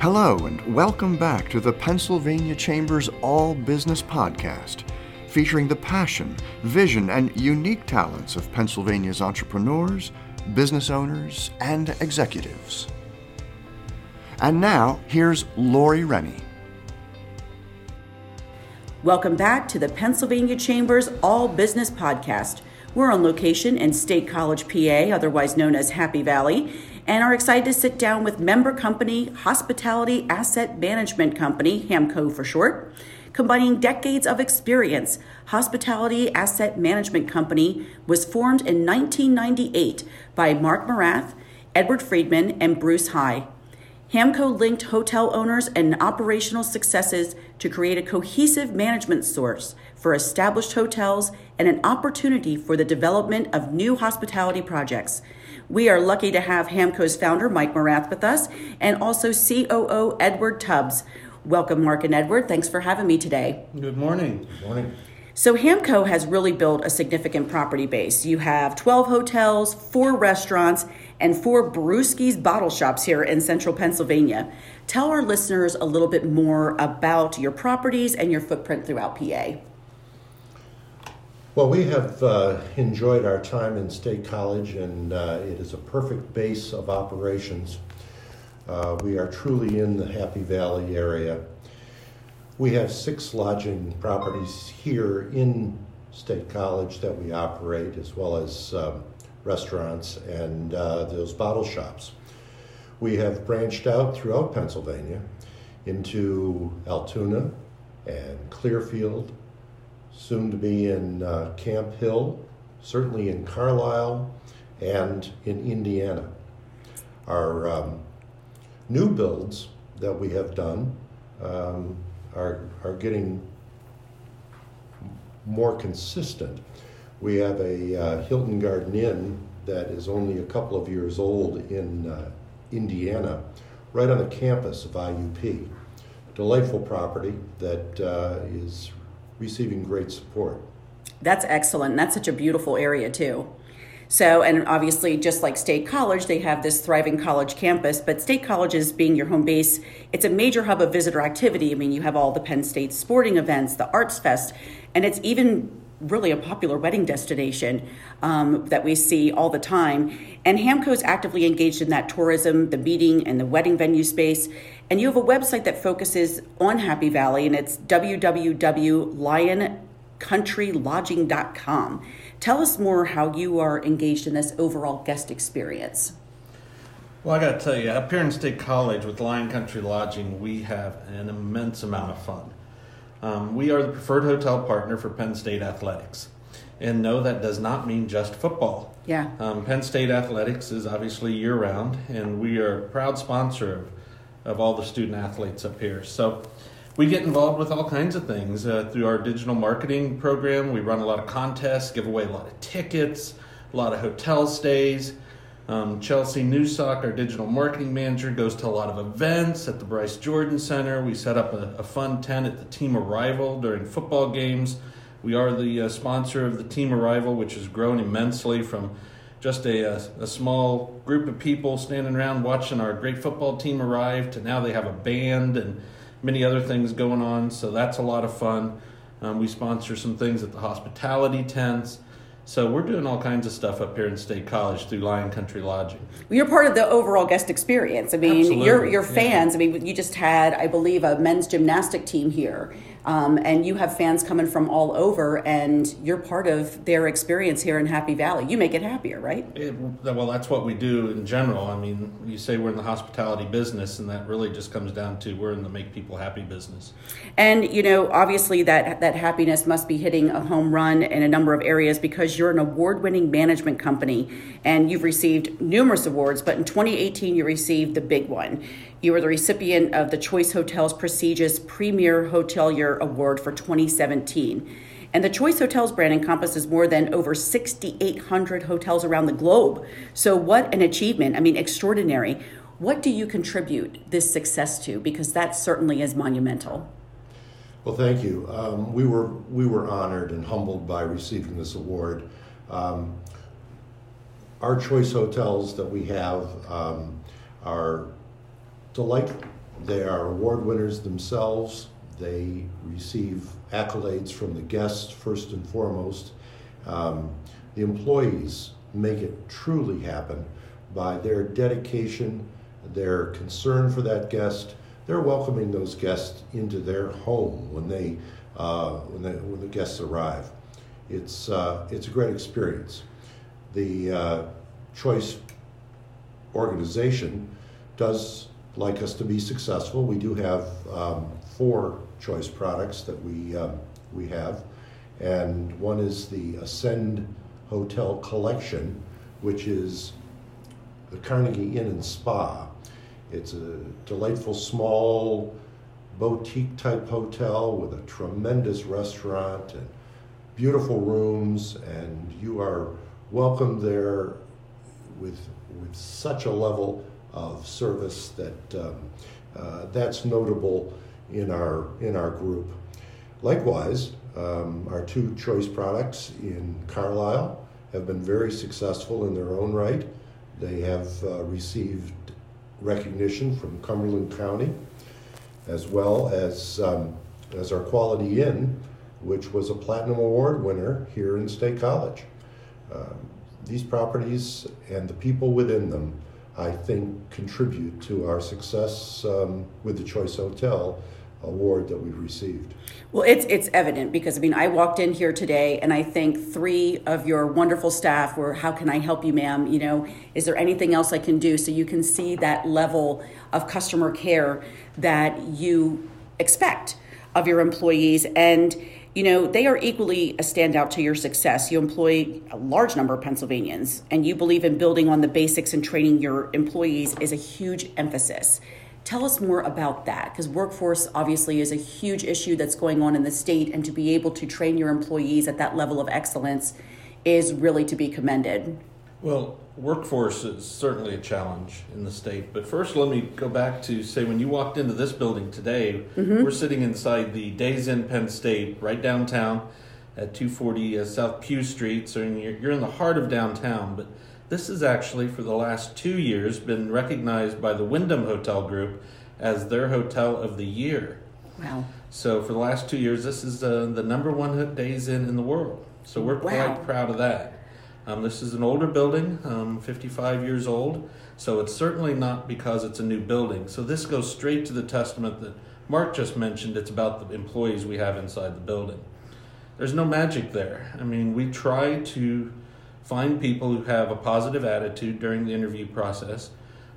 Hello, and welcome back to the Pennsylvania Chamber's All Business Podcast, featuring the passion, vision, and unique talents of Pennsylvania's entrepreneurs, business owners, and executives. And now, here's Lori Rennie. Welcome back to the Pennsylvania Chamber's All Business Podcast. We're on location in State College, PA, otherwise known as Happy Valley, and are excited to sit down with member company Hospitality Asset Management Company, HAMCO for short. Combining decades of experience, Hospitality Asset Management Company was formed in 1998 by Mark Morath, Edward Friedman, and Bruce High. Hamco linked hotel owners and operational successes to create a cohesive management source for established hotels and an opportunity for the development of new hospitality projects. We are lucky to have Hamco's founder, Mike Morath, with us, and also COO Edward Tubbs. Welcome, Mark and Edward. Thanks for having me today. Good morning. Good morning. So, Hamco has really built a significant property base. You have 12 hotels, four restaurants, and four Brewski's bottle shops here in central Pennsylvania. Tell our listeners a little bit more about your properties and your footprint throughout PA. Well, we have uh, enjoyed our time in State College, and uh, it is a perfect base of operations. Uh, we are truly in the Happy Valley area. We have six lodging properties here in State College that we operate, as well as um, restaurants and uh, those bottle shops. We have branched out throughout Pennsylvania into Altoona and Clearfield, soon to be in uh, Camp Hill, certainly in Carlisle, and in Indiana. Our um, new builds that we have done um, are, are getting more consistent. We have a uh, Hilton Garden Inn that is only a couple of years old in uh, Indiana, right on the campus of IUP. Delightful property that uh, is receiving great support. That's excellent. That's such a beautiful area, too. So, and obviously, just like State College, they have this thriving college campus. But State College is being your home base. It's a major hub of visitor activity. I mean, you have all the Penn State sporting events, the Arts Fest, and it's even really a popular wedding destination um, that we see all the time. And Hamco is actively engaged in that tourism, the meeting, and the wedding venue space. And you have a website that focuses on Happy Valley, and it's www.lioncountry.lodging.com. Tell us more how you are engaged in this overall guest experience. Well, I got to tell you, up here in State College with Lion Country Lodging, we have an immense amount of fun. Um, we are the preferred hotel partner for Penn State Athletics. And no, that does not mean just football. Yeah. Um, Penn State Athletics is obviously year round, and we are a proud sponsor of, of all the student athletes up here. So we get involved with all kinds of things uh, through our digital marketing program. We run a lot of contests, give away a lot of tickets, a lot of hotel stays. Um, Chelsea Newsock, our digital marketing manager, goes to a lot of events at the Bryce Jordan Center. We set up a, a fun tent at the team arrival during football games. We are the uh, sponsor of the team arrival, which has grown immensely from just a, a, a, small group of people standing around watching our great football team arrive to now they have a band and many other things going on. So that's a lot of fun. Um, we sponsor some things at the hospitality tents. So we're doing all kinds of stuff up here in State College through Lion Country Lodging. Well, you're part of the overall guest experience. I mean, Absolutely. you're, you're fans. Yeah. I mean, you just had, I believe, a men's gymnastic team here. Um, and you have fans coming from all over, and you're part of their experience here in Happy Valley. You make it happier, right? It, well, that's what we do in general. I mean, you say we're in the hospitality business, and that really just comes down to we're in the make people happy business. And you know, obviously, that that happiness must be hitting a home run in a number of areas because you're an award-winning management company, and you've received numerous awards. But in 2018, you received the big one. You were the recipient of the Choice Hotels prestigious Premier Hotelier Award for 2017. And the Choice Hotels brand encompasses more than over 6,800 hotels around the globe. So, what an achievement! I mean, extraordinary. What do you contribute this success to? Because that certainly is monumental. Well, thank you. Um, we were we were honored and humbled by receiving this award. Um, our choice hotels that we have um, are delight, They are award winners themselves. They receive accolades from the guests first and foremost. Um, the employees make it truly happen by their dedication, their concern for that guest. They're welcoming those guests into their home when they uh, when, they, when the guests arrive. It's uh, it's a great experience. The uh, choice organization does like us to be successful. We do have um, four choice products that we um, we have, and one is the Ascend Hotel Collection, which is the Carnegie Inn and Spa. It's a delightful small boutique type hotel with a tremendous restaurant and beautiful rooms, and you are welcome there with with such a level of service that um, uh, that's notable in our in our group. Likewise, um, our two choice products in Carlisle have been very successful in their own right. They have uh, received recognition from Cumberland County, as well as um, as our Quality Inn, which was a Platinum Award winner here in State College. Um, these properties and the people within them, I think, contribute to our success um, with the Choice Hotel award that we've received. Well, it's it's evident because I mean I walked in here today and I think three of your wonderful staff were how can I help you ma'am, you know, is there anything else I can do? So you can see that level of customer care that you expect of your employees. And you know, they are equally a standout to your success. You employ a large number of Pennsylvanians, and you believe in building on the basics and training your employees is a huge emphasis. Tell us more about that because workforce obviously is a huge issue that's going on in the state, and to be able to train your employees at that level of excellence is really to be commended. Well, workforce is certainly a challenge in the state. But first, let me go back to say when you walked into this building today, mm-hmm. we're sitting inside the Days Inn Penn State, right downtown at 240 uh, South Pugh Street. So you're, you're in the heart of downtown. But this has actually, for the last two years, been recognized by the Wyndham Hotel Group as their hotel of the year. Wow. So for the last two years, this is uh, the number one Days Inn in the world. So we're wow. quite proud of that. Um, this is an older building, um, 55 years old, so it's certainly not because it's a new building. So this goes straight to the testament that Mark just mentioned. It's about the employees we have inside the building. There's no magic there. I mean, we try to find people who have a positive attitude during the interview process,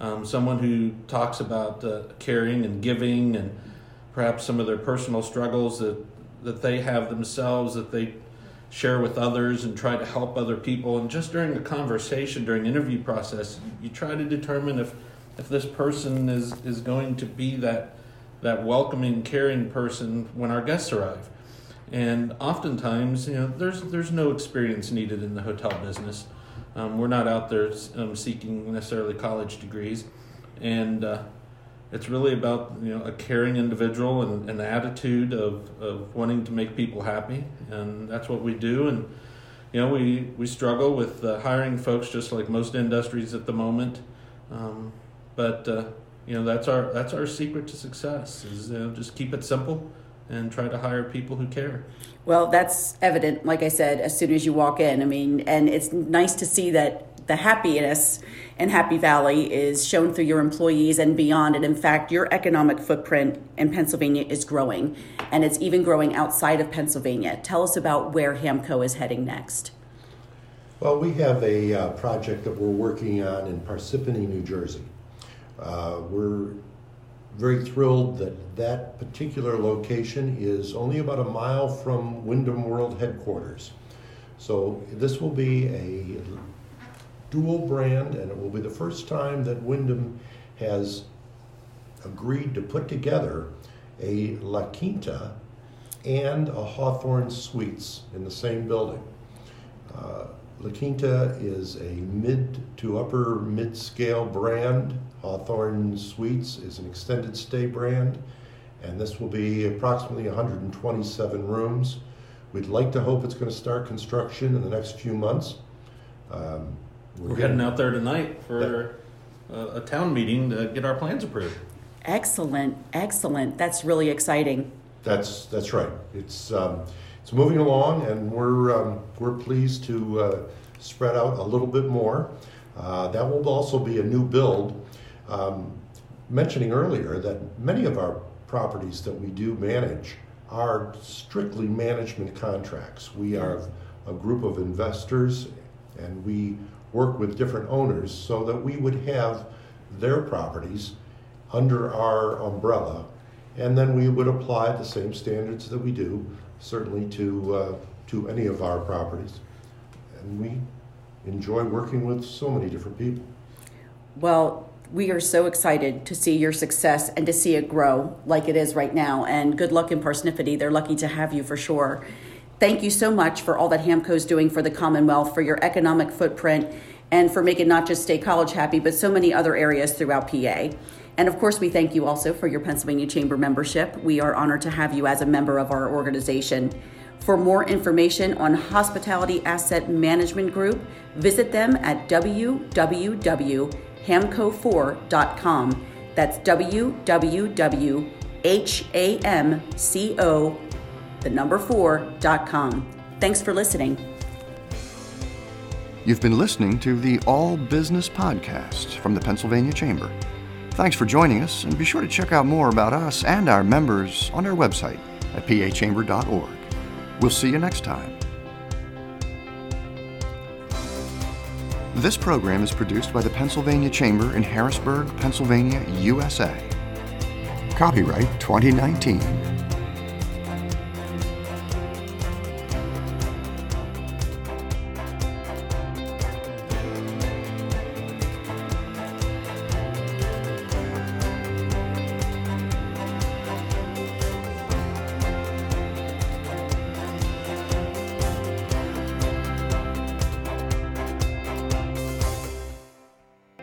um, someone who talks about uh, caring and giving and perhaps some of their personal struggles that, that they have themselves that they share with others and try to help other people. And just during the conversation, during interview process, you try to determine if if this person is is going to be that that welcoming, caring person when our guests arrive. And oftentimes, you know, there's there's no experience needed in the hotel business. Um, we're not out there um, seeking necessarily college degrees, and uh, it's really about you know a caring individual and an attitude of, of wanting to make people happy and that's what we do. And you know we we struggle with uh, hiring folks just like most industries at the moment. Um, but uh, you know that's our that's our secret to success is uh, just keep it simple and try to hire people who care. Well that's evident like i said as soon as you walk in. I mean and it's nice to see that the happiness in Happy Valley is shown through your employees and beyond. And in fact, your economic footprint in Pennsylvania is growing, and it's even growing outside of Pennsylvania. Tell us about where Hamco is heading next. Well, we have a uh, project that we're working on in Parsippany, New Jersey. Uh, we're very thrilled that that particular location is only about a mile from Wyndham World headquarters. So this will be a dual brand, and it will be the first time that Wyndham has agreed to put together a La Quinta and a Hawthorn Suites in the same building. Uh, La Quinta is a mid to upper mid scale brand. Hawthorn Suites is an extended stay brand, and this will be approximately 127 rooms. We'd like to hope it's going to start construction in the next few months. We're, We're heading out there tonight for a, a town meeting to get our plans approved. Excellent, excellent. That's really exciting. That's that's right. It's um, it's moving along, and we're um, we're pleased to uh, spread out a little bit more. Uh, that will also be a new build. Um, mentioning earlier that many of our properties that we do manage are strictly management contracts. We are a group of investors, and we work with different owners so that we would have their properties under our umbrella, and then we would apply the same standards that we do, certainly to, uh, to any of our properties. And we enjoy working with so many different people. Well, we are so excited to see your success and to see it grow like it is right now. And good luck in Parsippany. They're lucky to have you for sure. Thank you so much for all that Hamco is doing for the Commonwealth, for your economic footprint, and for making not just State College happy, but so many other areas throughout PA. And of course, we thank you also for your Pennsylvania Chamber membership. We are honored to have you as a member of our organization. For more information on Hospitality Asset Management Group, visit them at www.hamco4.com. That's www.hamco, the number 4.com. Thanks for listening. You've been listening to the All Business Podcast from the Pennsylvania Chamber. Thanks for joining us, and be sure to check out more about us and our members on our website at pachamber.org. We'll see you next time. This program is produced by the Pennsylvania Chamber in Harrisburg, Pennsylvania, USA. Copyright 2019.